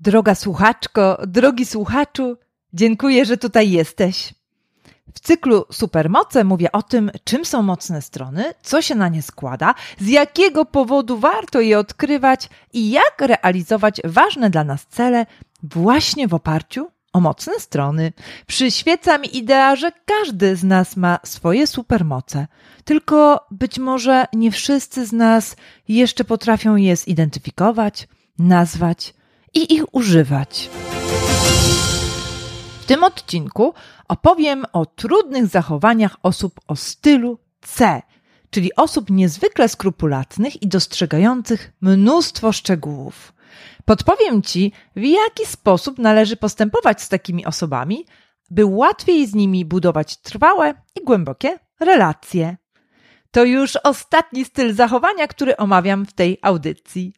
Droga słuchaczko, drogi słuchaczu, dziękuję, że tutaj jesteś. W cyklu Supermoce mówię o tym, czym są mocne strony, co się na nie składa, z jakiego powodu warto je odkrywać i jak realizować ważne dla nas cele właśnie w oparciu o mocne strony. Przyświeca mi idea, że każdy z nas ma swoje supermoce, tylko być może nie wszyscy z nas jeszcze potrafią je zidentyfikować, nazwać i ich używać. W tym odcinku opowiem o trudnych zachowaniach osób o stylu C, czyli osób niezwykle skrupulatnych i dostrzegających mnóstwo szczegółów. Podpowiem Ci, w jaki sposób należy postępować z takimi osobami, by łatwiej z nimi budować trwałe i głębokie relacje. To już ostatni styl zachowania, który omawiam w tej audycji.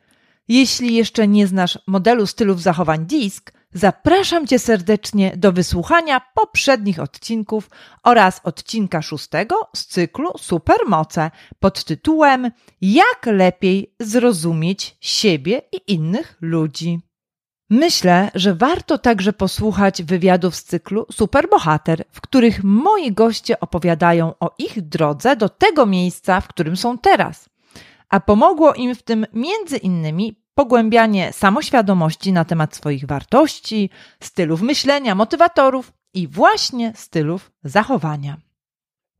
Jeśli jeszcze nie znasz modelu stylów zachowań DISK, zapraszam Cię serdecznie do wysłuchania poprzednich odcinków oraz odcinka szóstego z cyklu Supermoce pod tytułem Jak lepiej zrozumieć siebie i innych ludzi. Myślę, że warto także posłuchać wywiadów z cyklu Superbohater, w których moi goście opowiadają o ich drodze do tego miejsca, w którym są teraz a pomogło im w tym między innymi pogłębianie samoświadomości na temat swoich wartości, stylów myślenia, motywatorów i właśnie stylów zachowania.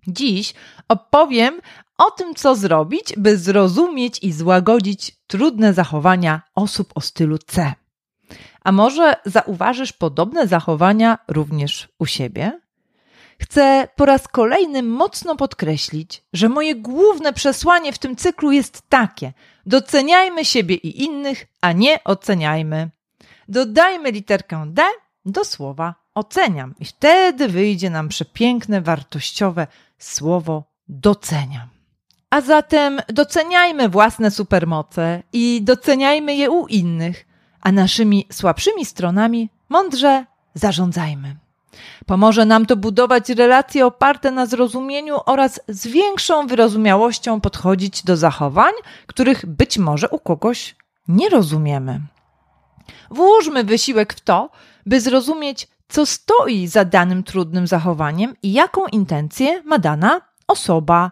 Dziś opowiem o tym, co zrobić, by zrozumieć i złagodzić trudne zachowania osób o stylu C. A może zauważysz podobne zachowania również u siebie? Chcę po raz kolejny mocno podkreślić, że moje główne przesłanie w tym cyklu jest takie: doceniajmy siebie i innych, a nie oceniajmy. Dodajmy literkę D do słowa oceniam, i wtedy wyjdzie nam przepiękne, wartościowe słowo doceniam. A zatem doceniajmy własne supermoce i doceniajmy je u innych, a naszymi słabszymi stronami mądrze zarządzajmy. Pomoże nam to budować relacje oparte na zrozumieniu oraz z większą wyrozumiałością podchodzić do zachowań, których być może u kogoś nie rozumiemy. Włóżmy wysiłek w to, by zrozumieć, co stoi za danym trudnym zachowaniem i jaką intencję ma dana osoba.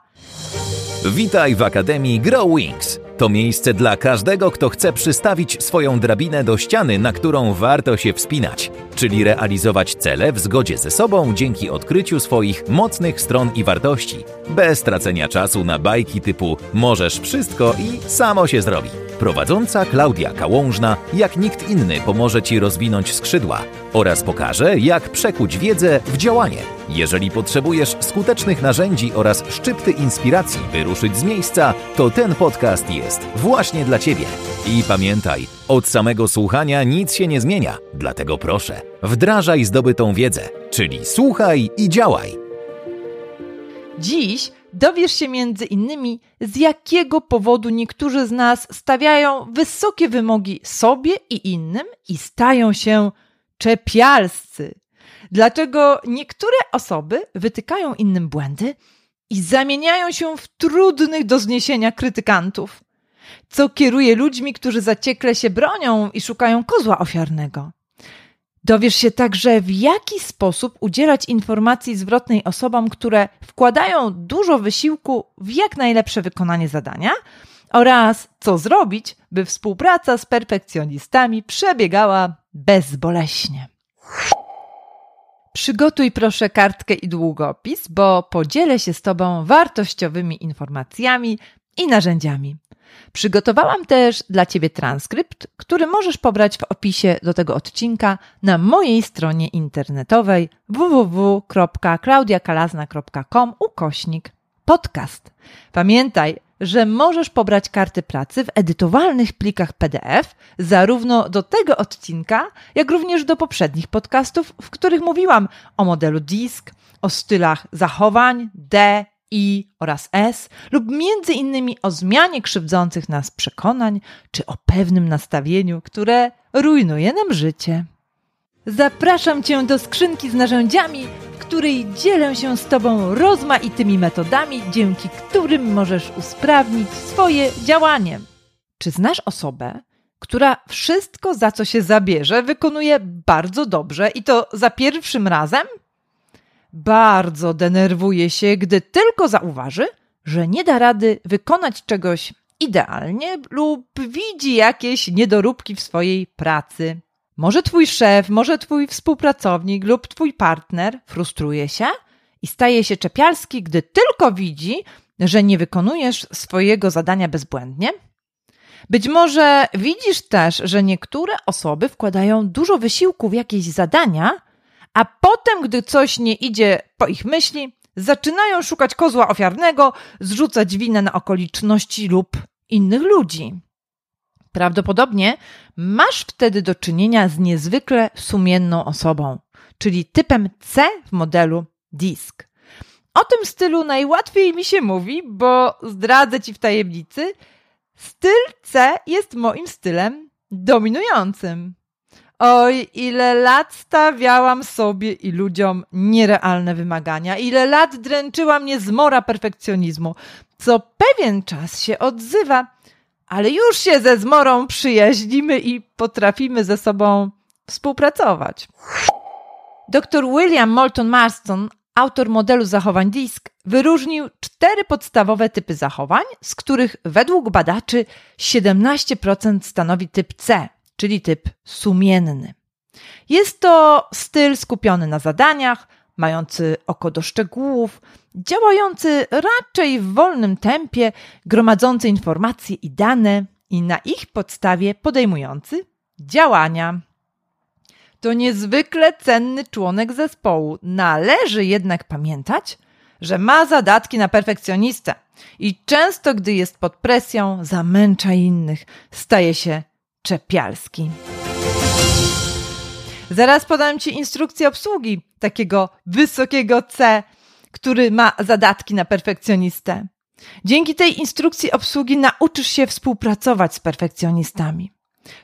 Witaj w Akademii Grow Wings. To miejsce dla każdego, kto chce przystawić swoją drabinę do ściany, na którą warto się wspinać, czyli realizować cele w zgodzie ze sobą dzięki odkryciu swoich mocnych stron i wartości, bez tracenia czasu na bajki typu możesz wszystko i samo się zrobi. Prowadząca Klaudia Kałążna, jak nikt inny, pomoże Ci rozwinąć skrzydła oraz pokaże, jak przekuć wiedzę w działanie. Jeżeli potrzebujesz skutecznych narzędzi oraz szczypty inspiracji, by ruszyć z miejsca, to ten podcast jest właśnie dla Ciebie. I pamiętaj, od samego słuchania nic się nie zmienia, dlatego proszę, wdrażaj zdobytą wiedzę, czyli słuchaj i działaj. Dziś dowiesz się między innymi, z jakiego powodu niektórzy z nas stawiają wysokie wymogi sobie i innym i stają się czepialscy. Dlaczego niektóre osoby wytykają innym błędy i zamieniają się w trudnych do zniesienia krytykantów. Co kieruje ludźmi, którzy zaciekle się bronią i szukają kozła ofiarnego. Dowiesz się także, w jaki sposób udzielać informacji zwrotnej osobom, które wkładają dużo wysiłku w jak najlepsze wykonanie zadania oraz co zrobić, by współpraca z perfekcjonistami przebiegała bezboleśnie. Przygotuj proszę kartkę i długopis, bo podzielę się z Tobą wartościowymi informacjami i narzędziami. Przygotowałam też dla Ciebie transkrypt, który możesz pobrać w opisie do tego odcinka na mojej stronie internetowej www.klaudiakalazna.com ukośnik podcast. Pamiętaj, że możesz pobrać karty pracy w edytowalnych plikach PDF, zarówno do tego odcinka, jak również do poprzednich podcastów, w których mówiłam o modelu DISK, o stylach zachowań D, I oraz S, lub między innymi o zmianie krzywdzących nas przekonań, czy o pewnym nastawieniu, które rujnuje nam życie. Zapraszam Cię do skrzynki z narzędziami, której dzielę się z Tobą rozmaitymi metodami, dzięki którym możesz usprawnić swoje działanie. Czy znasz osobę, która wszystko, za co się zabierze, wykonuje bardzo dobrze i to za pierwszym razem? Bardzo denerwuje się, gdy tylko zauważy, że nie da rady wykonać czegoś idealnie lub widzi jakieś niedoróbki w swojej pracy. Może twój szef, może twój współpracownik lub twój partner frustruje się i staje się czepialski, gdy tylko widzi, że nie wykonujesz swojego zadania bezbłędnie? Być może widzisz też, że niektóre osoby wkładają dużo wysiłku w jakieś zadania, a potem, gdy coś nie idzie po ich myśli, zaczynają szukać kozła ofiarnego, zrzucać winę na okoliczności lub innych ludzi. Prawdopodobnie masz wtedy do czynienia z niezwykle sumienną osobą, czyli typem C w modelu DISC. O tym stylu najłatwiej mi się mówi, bo zdradzę ci w tajemnicy, styl C jest moim stylem dominującym. Oj, ile lat stawiałam sobie i ludziom nierealne wymagania, ile lat dręczyła mnie zmora perfekcjonizmu, co pewien czas się odzywa, ale już się ze zmorą przyjaźnimy i potrafimy ze sobą współpracować. Dr William Moulton Marston, autor modelu zachowań DISC, wyróżnił cztery podstawowe typy zachowań, z których według badaczy 17% stanowi typ C, czyli typ sumienny. Jest to styl skupiony na zadaniach, mający oko do szczegółów, działający raczej w wolnym tempie, gromadzący informacje i dane i na ich podstawie podejmujący działania. To niezwykle cenny członek zespołu. Należy jednak pamiętać, że ma zadatki na perfekcjonistę i często, gdy jest pod presją, zamęcza innych, staje się czepialski. Zaraz podam Ci instrukcję obsługi takiego wysokiego C, który ma zadatki na perfekcjonistę. Dzięki tej instrukcji obsługi nauczysz się współpracować z perfekcjonistami.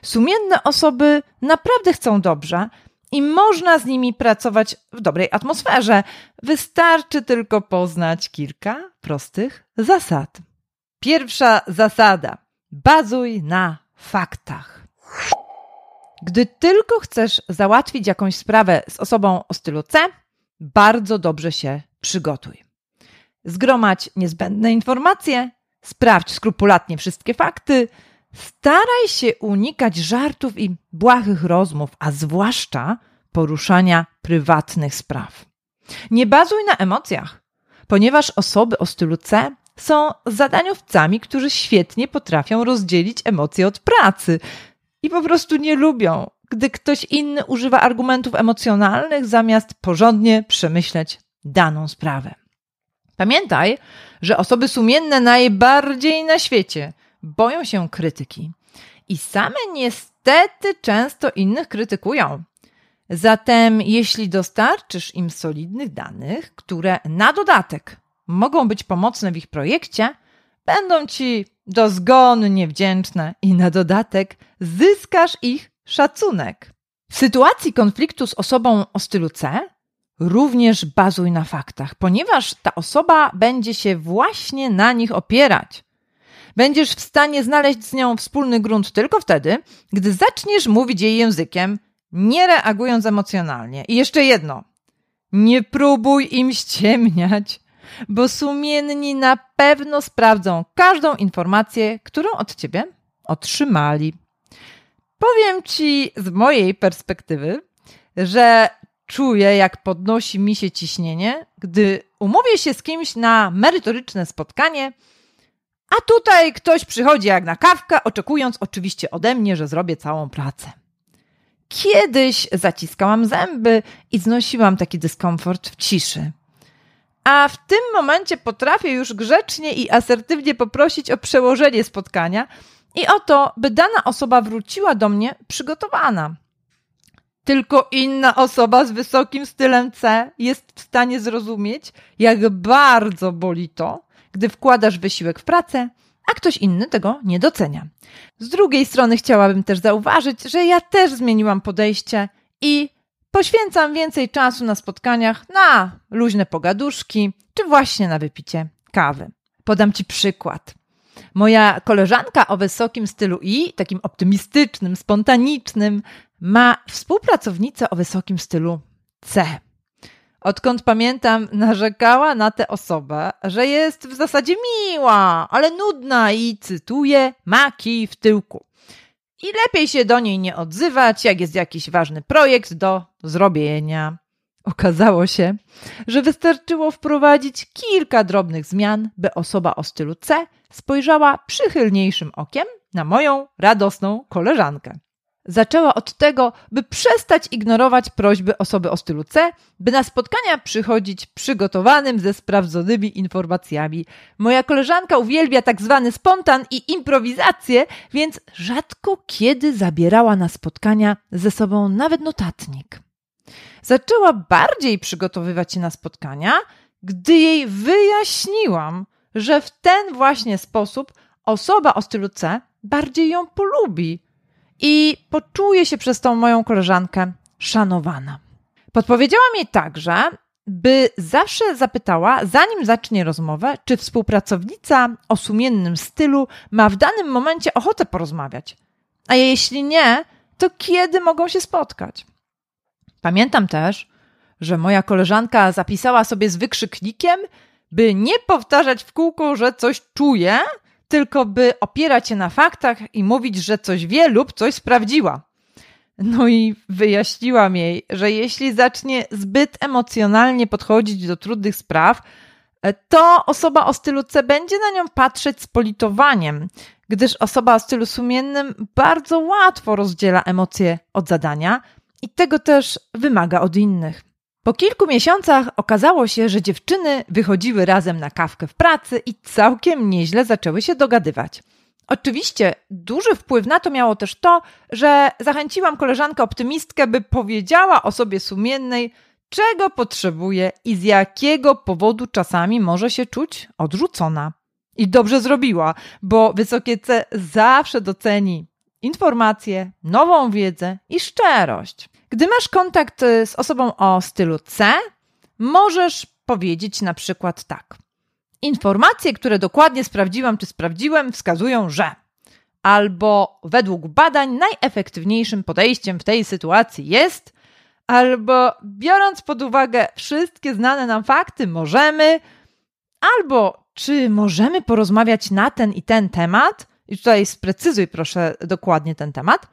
Sumienne osoby naprawdę chcą dobrze i można z nimi pracować w dobrej atmosferze. Wystarczy tylko poznać kilka prostych zasad. Pierwsza zasada: bazuj na faktach. Gdy tylko chcesz załatwić jakąś sprawę z osobą o stylu C, bardzo dobrze się przygotuj. Zgromadź niezbędne informacje, sprawdź skrupulatnie wszystkie fakty, staraj się unikać żartów i błahych rozmów, a zwłaszcza poruszania prywatnych spraw. Nie bazuj na emocjach, ponieważ osoby o stylu C są zadaniowcami, którzy świetnie potrafią rozdzielić emocje od pracy i po prostu nie lubią, gdy ktoś inny używa argumentów emocjonalnych zamiast porządnie przemyśleć daną sprawę. Pamiętaj, że osoby sumienne najbardziej na świecie boją się krytyki i same niestety często innych krytykują. Zatem, jeśli dostarczysz im solidnych danych, które na dodatek mogą być pomocne w ich projekcie, będą ci dozgonnie wdzięczne i na dodatek zyskasz ich szacunek. W sytuacji konfliktu z osobą o stylu C również bazuj na faktach, ponieważ ta osoba będzie się właśnie na nich opierać. Będziesz w stanie znaleźć z nią wspólny grunt tylko wtedy, gdy zaczniesz mówić jej językiem, nie reagując emocjonalnie. I jeszcze jedno. Nie próbuj im ściemniać, bo sumienni na pewno sprawdzą każdą informację, którą od ciebie otrzymali. Powiem ci z mojej perspektywy, że czuję, jak podnosi mi się ciśnienie, gdy umówię się z kimś na merytoryczne spotkanie, a tutaj ktoś przychodzi jak na kawkę, oczekując oczywiście ode mnie, że zrobię całą pracę. Kiedyś zaciskałam zęby i znosiłam taki dyskomfort w ciszy. A w tym momencie potrafię już grzecznie i asertywnie poprosić o przełożenie spotkania i o to, by dana osoba wróciła do mnie przygotowana. Tylko inna osoba z wysokim stylem C jest w stanie zrozumieć, jak bardzo boli to, gdy wkładasz wysiłek w pracę, a ktoś inny tego nie docenia. Z drugiej strony chciałabym też zauważyć, że ja też zmieniłam podejście i poświęcam więcej czasu na spotkaniach na luźne pogaduszki, czy właśnie na wypicie kawy. Podam Ci przykład. Moja koleżanka o wysokim stylu I, takim optymistycznym, spontanicznym, ma współpracownicę o wysokim stylu C. Odkąd pamiętam, narzekała na tę osobę, że jest w zasadzie miła, ale nudna i cytuję, ma kij w tyłku. I lepiej się do niej nie odzywać, jak jest jakiś ważny projekt do zrobienia. Okazało się, że wystarczyło wprowadzić kilka drobnych zmian, by osoba o stylu C spojrzała przychylniejszym okiem na moją radosną koleżankę. Zaczęła od tego, by przestać ignorować prośby osoby o stylu C, by na spotkania przychodzić przygotowanym ze sprawdzonymi informacjami. Moja koleżanka uwielbia tak zwany spontan i improwizację, więc rzadko kiedy zabierała na spotkania ze sobą nawet notatnik. Zaczęła bardziej przygotowywać się na spotkania, gdy jej wyjaśniłam, że w ten właśnie sposób osoba o stylu C bardziej ją polubi i poczuje się przez tą moją koleżankę szanowana. Podpowiedziała mi także, by zawsze zapytała, zanim zacznie rozmowę, czy współpracownica o sumiennym stylu ma w danym momencie ochotę porozmawiać. A jeśli nie, to kiedy mogą się spotkać? Pamiętam też, że moja koleżanka zapisała sobie z wykrzyknikiem, by nie powtarzać w kółko, że coś czuje, tylko by opierać się na faktach i mówić, że coś wie lub coś sprawdziła. No i wyjaśniłam jej, że jeśli zacznie zbyt emocjonalnie podchodzić do trudnych spraw, to osoba o stylu C będzie na nią patrzeć z politowaniem, gdyż osoba o stylu sumiennym bardzo łatwo rozdziela emocje od zadania i tego też wymaga od innych. Po kilku miesiącach okazało się, że dziewczyny wychodziły razem na kawkę w pracy i całkiem nieźle zaczęły się dogadywać. Oczywiście duży wpływ na to miało też to, że zachęciłam koleżankę optymistkę, by powiedziała o sobie sumiennej, czego potrzebuje i z jakiego powodu czasami może się czuć odrzucona. I dobrze zrobiła, bo wysokie C zawsze doceni informacje, nową wiedzę i szczerość. Gdy masz kontakt y, z osobą o stylu C, możesz powiedzieć na przykład tak. Informacje, które dokładnie sprawdziłam czy sprawdziłem, wskazują, że albo według badań najefektywniejszym podejściem w tej sytuacji jest, albo biorąc pod uwagę wszystkie znane nam fakty, możemy, albo czy możemy porozmawiać na ten i ten temat, i tutaj sprecyzuj proszę dokładnie ten temat,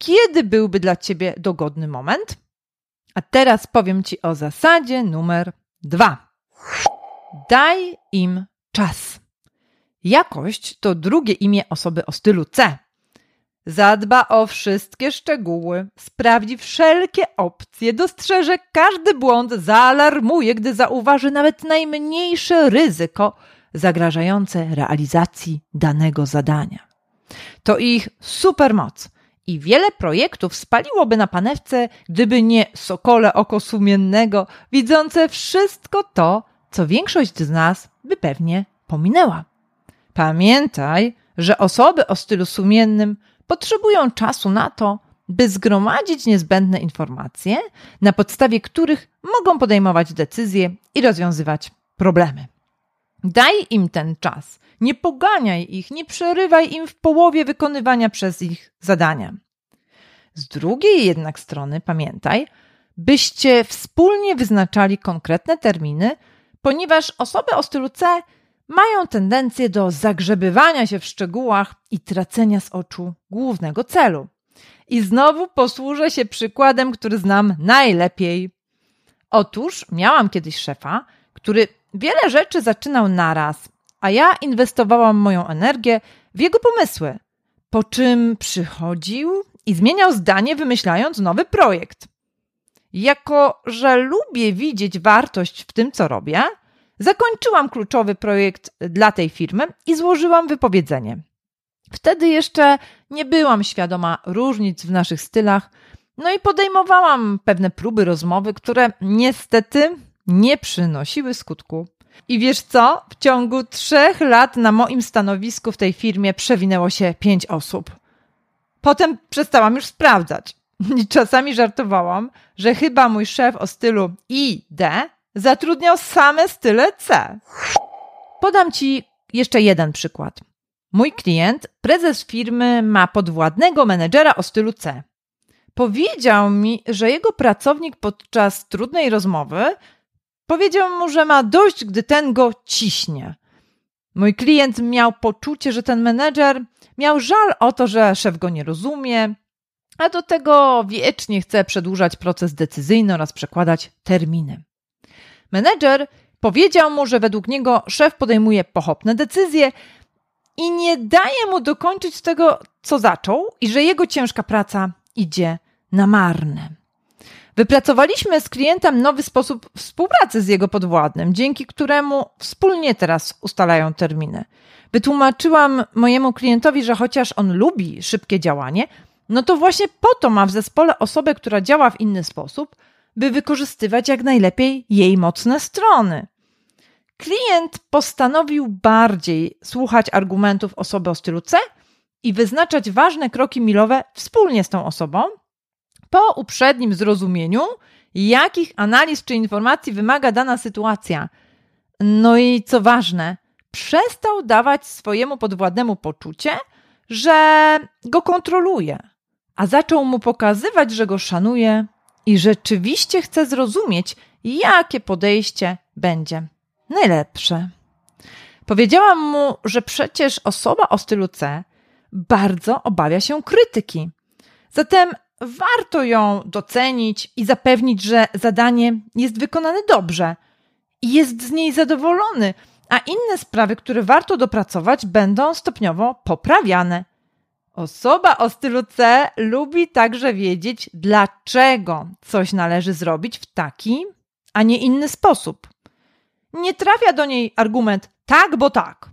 kiedy byłby dla ciebie dogodny moment? A teraz powiem ci o zasadzie numer dwa. Daj im czas. Jakość to drugie imię osoby o stylu C. Zadba o wszystkie szczegóły, sprawdzi wszelkie opcje, dostrzeże każdy błąd, zaalarmuje, gdy zauważy nawet najmniejsze ryzyko zagrażające realizacji danego zadania. To ich supermoc i wiele projektów spaliłoby na panewce, gdyby nie sokole oko sumiennego, widzące wszystko to, co większość z nas by pewnie pominęła. Pamiętaj, że osoby o stylu sumiennym potrzebują czasu na to, by zgromadzić niezbędne informacje, na podstawie których mogą podejmować decyzje i rozwiązywać problemy. Daj im ten czas, nie poganiaj ich, nie przerywaj im w połowie wykonywania przez ich zadania. Z drugiej jednak strony pamiętaj, byście wspólnie wyznaczali konkretne terminy, ponieważ osoby o stylu C mają tendencję do zagrzebywania się w szczegółach i tracenia z oczu głównego celu. I znowu posłużę się przykładem, który znam najlepiej. Otóż miałam kiedyś szefa, który wiele rzeczy zaczynał naraz, a ja inwestowałam moją energię w jego pomysły. Po czym przychodził i zmieniał zdanie, wymyślając nowy projekt. Jako, że lubię widzieć wartość w tym, co robię, zakończyłam kluczowy projekt dla tej firmy i złożyłam wypowiedzenie. Wtedy jeszcze nie byłam świadoma różnic w naszych stylach, no i podejmowałam pewne próby rozmowy, które niestety nie przynosiły skutku. I wiesz co? W ciągu trzech lat na moim stanowisku w tej firmie przewinęło się pięć osób. Potem przestałam już sprawdzać. I czasami żartowałam, że chyba mój szef o stylu I, D zatrudniał same style C. Podam ci jeszcze jeden przykład. Mój klient, prezes firmy, ma podwładnego menedżera o stylu C. Powiedział mi, że jego pracownik podczas trudnej rozmowy powiedział mu, że ma dość, gdy ten go ciśnie. Mój klient miał poczucie, że ten menedżer miał żal o to, że szef go nie rozumie, a do tego wiecznie chce przedłużać proces decyzyjny oraz przekładać terminy. Menedżer powiedział mu, że według niego szef podejmuje pochopne decyzje i nie daje mu dokończyć tego, co zaczął, i że jego ciężka praca idzie na marne. Wypracowaliśmy z klientem nowy sposób współpracy z jego podwładnym, dzięki któremu wspólnie teraz ustalają terminy. Wytłumaczyłam mojemu klientowi, że chociaż on lubi szybkie działanie, no to właśnie po to ma w zespole osobę, która działa w inny sposób, by wykorzystywać jak najlepiej jej mocne strony. Klient postanowił bardziej słuchać argumentów osoby o stylu C i wyznaczać ważne kroki milowe wspólnie z tą osobą, po uprzednim zrozumieniu, jakich analiz czy informacji wymaga dana sytuacja. No i co ważne, przestał dawać swojemu podwładnemu poczucie, że go kontroluje, a zaczął mu pokazywać, że go szanuje i rzeczywiście chce zrozumieć, jakie podejście będzie najlepsze. Powiedziałam mu, że przecież osoba o stylu C bardzo obawia się krytyki. Zatem warto ją docenić i zapewnić, że zadanie jest wykonane dobrze i jest z niej zadowolony, a inne sprawy, które warto dopracować, będą stopniowo poprawiane. Osoba o stylu C lubi także wiedzieć, dlaczego coś należy zrobić w taki, a nie inny sposób. Nie trafia do niej argument tak, bo tak.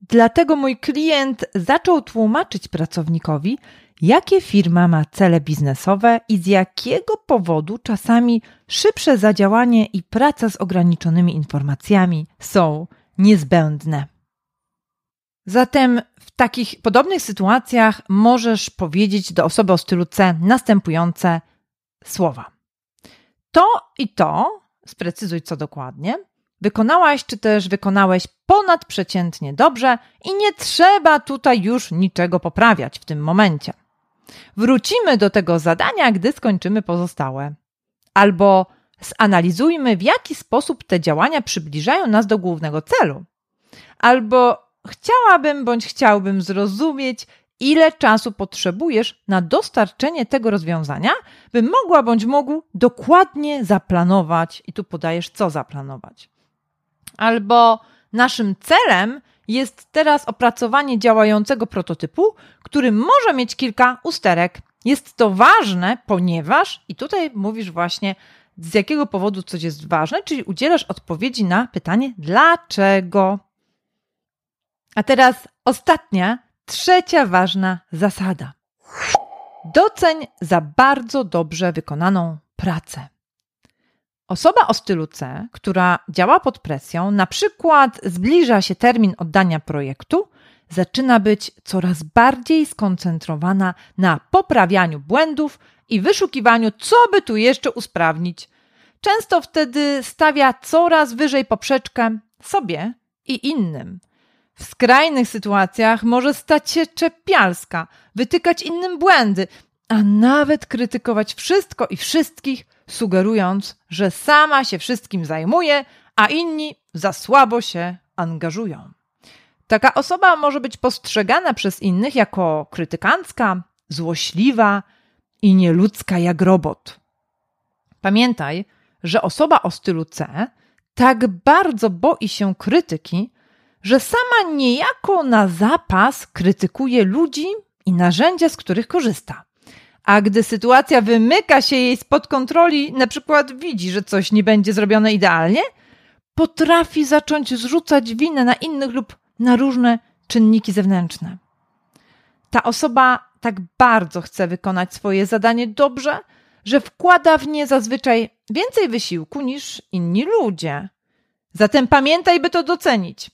Dlatego mój klient zaczął tłumaczyć pracownikowi, jakie firma ma cele biznesowe i z jakiego powodu czasami szybsze zadziałanie i praca z ograniczonymi informacjami są niezbędne. Zatem w takich podobnych sytuacjach możesz powiedzieć do osoby o stylu C następujące słowa. To i to, sprecyzuj co dokładnie, wykonałaś czy też wykonałeś ponadprzeciętnie dobrze i nie trzeba tutaj już niczego poprawiać w tym momencie. Wrócimy do tego zadania, gdy skończymy pozostałe. Albo zanalizujmy, w jaki sposób te działania przybliżają nas do głównego celu. Albo chciałabym bądź chciałbym zrozumieć, ile czasu potrzebujesz na dostarczenie tego rozwiązania, by mogła bądź mógł dokładnie zaplanować, i tu podajesz, co zaplanować. Albo naszym celem jest teraz opracowanie działającego prototypu, który może mieć kilka usterek. Jest to ważne, ponieważ, i tutaj mówisz właśnie, z jakiego powodu coś jest ważne, czyli udzielasz odpowiedzi na pytanie dlaczego. A teraz ostatnia, trzecia ważna zasada. Doceń za bardzo dobrze wykonaną pracę. Osoba o stylu C, która działa pod presją, na przykład zbliża się termin oddania projektu, zaczyna być coraz bardziej skoncentrowana na poprawianiu błędów i wyszukiwaniu, co by tu jeszcze usprawnić. Często wtedy stawia coraz wyżej poprzeczkę sobie i innym. W skrajnych sytuacjach może stać się czepialska, wytykać innym błędy, a nawet krytykować wszystko i wszystkich, sugerując, że sama się wszystkim zajmuje, a inni za słabo się angażują. Taka osoba może być postrzegana przez innych jako krytykancka, złośliwa i nieludzka jak robot. Pamiętaj, że osoba o stylu C tak bardzo boi się krytyki, że sama niejako na zapas krytykuje ludzi i narzędzia, z których korzysta. A gdy sytuacja wymyka się jej spod kontroli, na przykład widzi, że coś nie będzie zrobione idealnie, potrafi zacząć zrzucać winę na innych lub na różne czynniki zewnętrzne. Ta osoba tak bardzo chce wykonać swoje zadanie dobrze, że wkłada w nie zazwyczaj więcej wysiłku niż inni ludzie. Zatem pamiętaj, by to docenić.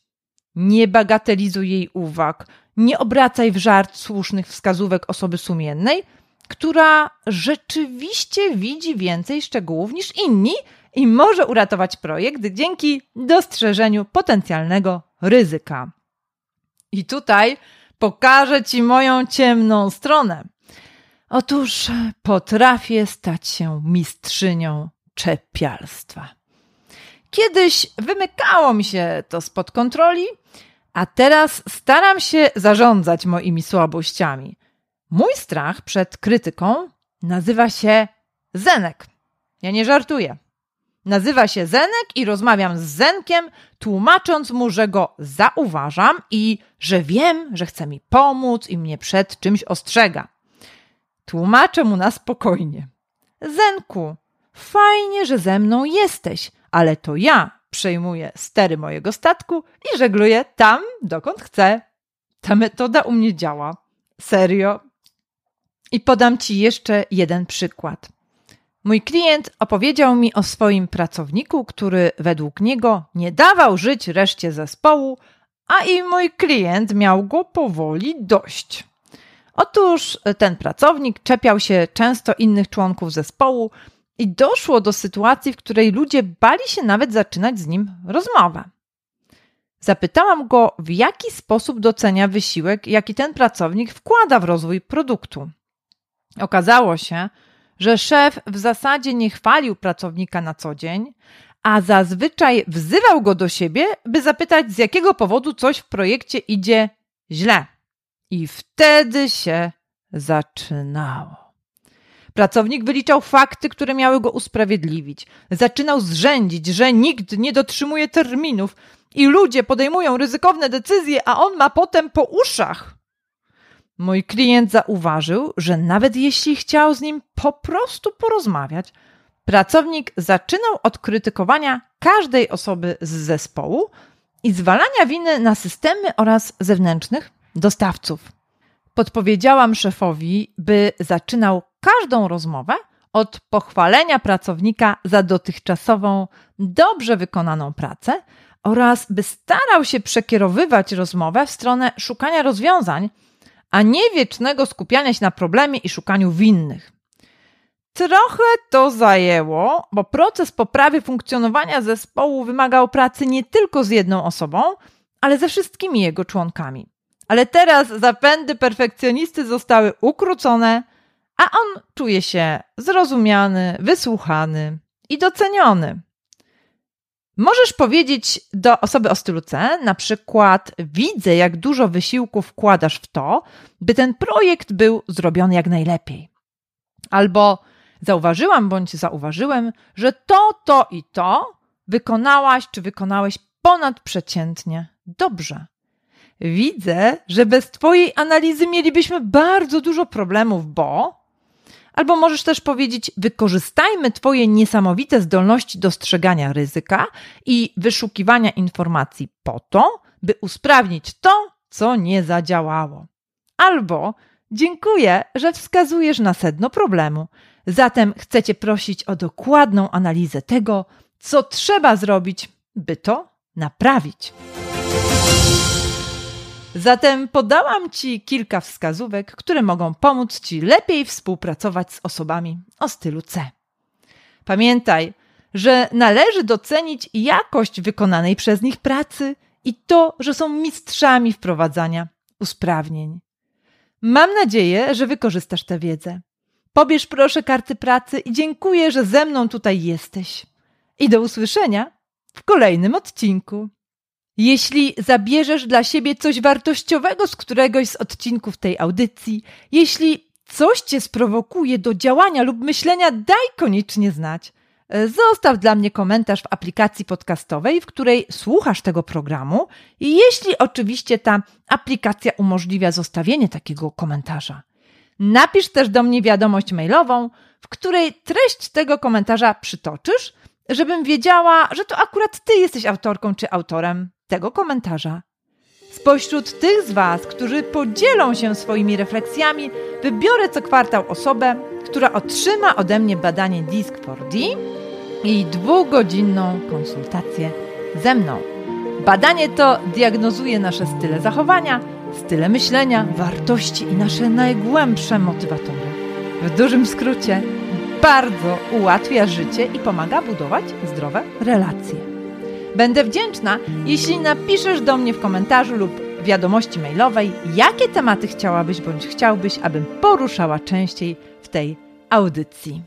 Nie bagatelizuj jej uwag, nie obracaj w żart słusznych wskazówek osoby sumiennej, która rzeczywiście widzi więcej szczegółów niż inni i może uratować projekt dzięki dostrzeżeniu potencjalnego ryzyka. I tutaj pokażę Ci moją ciemną stronę. Otóż potrafię stać się mistrzynią czepialstwa. Kiedyś wymykało mi się to spod kontroli, a teraz staram się zarządzać moimi słabościami. Mój strach przed krytyką nazywa się Zenek. Ja nie żartuję. Nazywa się Zenek i rozmawiam z Zenkiem, tłumacząc mu, że go zauważam i że wiem, że chce mi pomóc i mnie przed czymś ostrzega. Tłumaczę mu na spokojnie. Zenku, fajnie, że ze mną jesteś, ale to ja przejmuję stery mojego statku i żegluję tam, dokąd chcę. Ta metoda u mnie działa. Serio. I podam Ci jeszcze jeden przykład. Mój klient opowiedział mi o swoim pracowniku, który według niego nie dawał żyć reszcie zespołu, a i mój klient miał go powoli dość. Otóż ten pracownik czepiał się często innych członków zespołu i doszło do sytuacji, w której ludzie bali się nawet zaczynać z nim rozmowę. Zapytałam go, w jaki sposób docenia wysiłek, jaki ten pracownik wkłada w rozwój produktu. Okazało się, że szef w zasadzie nie chwalił pracownika na co dzień, a zazwyczaj wzywał go do siebie, by zapytać, z jakiego powodu coś w projekcie idzie źle. I wtedy się zaczynało. Pracownik wyliczał fakty, które miały go usprawiedliwić. Zaczynał zrzędzić, że nikt nie dotrzymuje terminów i ludzie podejmują ryzykowne decyzje, a on ma potem po uszach. Mój klient zauważył, że nawet jeśli chciał z nim po prostu porozmawiać, pracownik zaczynał od krytykowania każdej osoby z zespołu i zwalania winy na systemy oraz zewnętrznych dostawców. Podpowiedziałam szefowi, by zaczynał każdą rozmowę od pochwalenia pracownika za dotychczasową, dobrze wykonaną pracę oraz by starał się przekierowywać rozmowę w stronę szukania rozwiązań, a nie wiecznego skupiania się na problemie i szukaniu winnych. Trochę to zajęło, bo proces poprawy funkcjonowania zespołu wymagał pracy nie tylko z jedną osobą, ale ze wszystkimi jego członkami. Ale teraz zapędy perfekcjonisty zostały ukrócone, a on czuje się zrozumiany, wysłuchany i doceniony. Możesz powiedzieć do osoby o stylu C, na przykład: Widzę, jak dużo wysiłku wkładasz w to, by ten projekt był zrobiony jak najlepiej. Albo zauważyłam bądź zauważyłem, że to, to i to wykonałaś czy wykonałeś ponadprzeciętnie dobrze. Widzę, że bez Twojej analizy mielibyśmy bardzo dużo problemów, bo. Albo możesz też powiedzieć: Wykorzystajmy Twoje niesamowite zdolności dostrzegania ryzyka i wyszukiwania informacji po to, by usprawnić to, co nie zadziałało. Albo dziękuję, że wskazujesz na sedno problemu. Zatem chcecie prosić o dokładną analizę tego, co trzeba zrobić, by to naprawić. Zatem podałam Ci kilka wskazówek, które mogą pomóc Ci lepiej współpracować z osobami o stylu C. Pamiętaj, że należy docenić jakość wykonanej przez nich pracy i to, że są mistrzami wprowadzania usprawnień. Mam nadzieję, że wykorzystasz tę wiedzę. Pobierz proszę karty pracy i dziękuję, że ze mną tutaj jesteś. I do usłyszenia w kolejnym odcinku. Jeśli zabierzesz dla siebie coś wartościowego z któregoś z odcinków tej audycji, jeśli coś cię sprowokuje do działania lub myślenia, daj koniecznie znać. Zostaw dla mnie komentarz w aplikacji podcastowej, w której słuchasz tego programu, i jeśli oczywiście ta aplikacja umożliwia zostawienie takiego komentarza. Napisz też do mnie wiadomość mailową, w której treść tego komentarza przytoczysz, żebym wiedziała, że to akurat ty jesteś autorką czy autorem tego komentarza. Spośród tych z Was, którzy podzielą się swoimi refleksjami, wybiorę co kwartał osobę, która otrzyma ode mnie badanie DISC-4D i dwugodzinną konsultację ze mną. Badanie to diagnozuje nasze style zachowania, style myślenia, wartości i nasze najgłębsze motywatory. W dużym skrócie, bardzo ułatwia życie i pomaga budować zdrowe relacje. Będę wdzięczna, jeśli napiszesz do mnie w komentarzu lub wiadomości mailowej, jakie tematy chciałabyś bądź chciałbyś, abym poruszała częściej w tej audycji.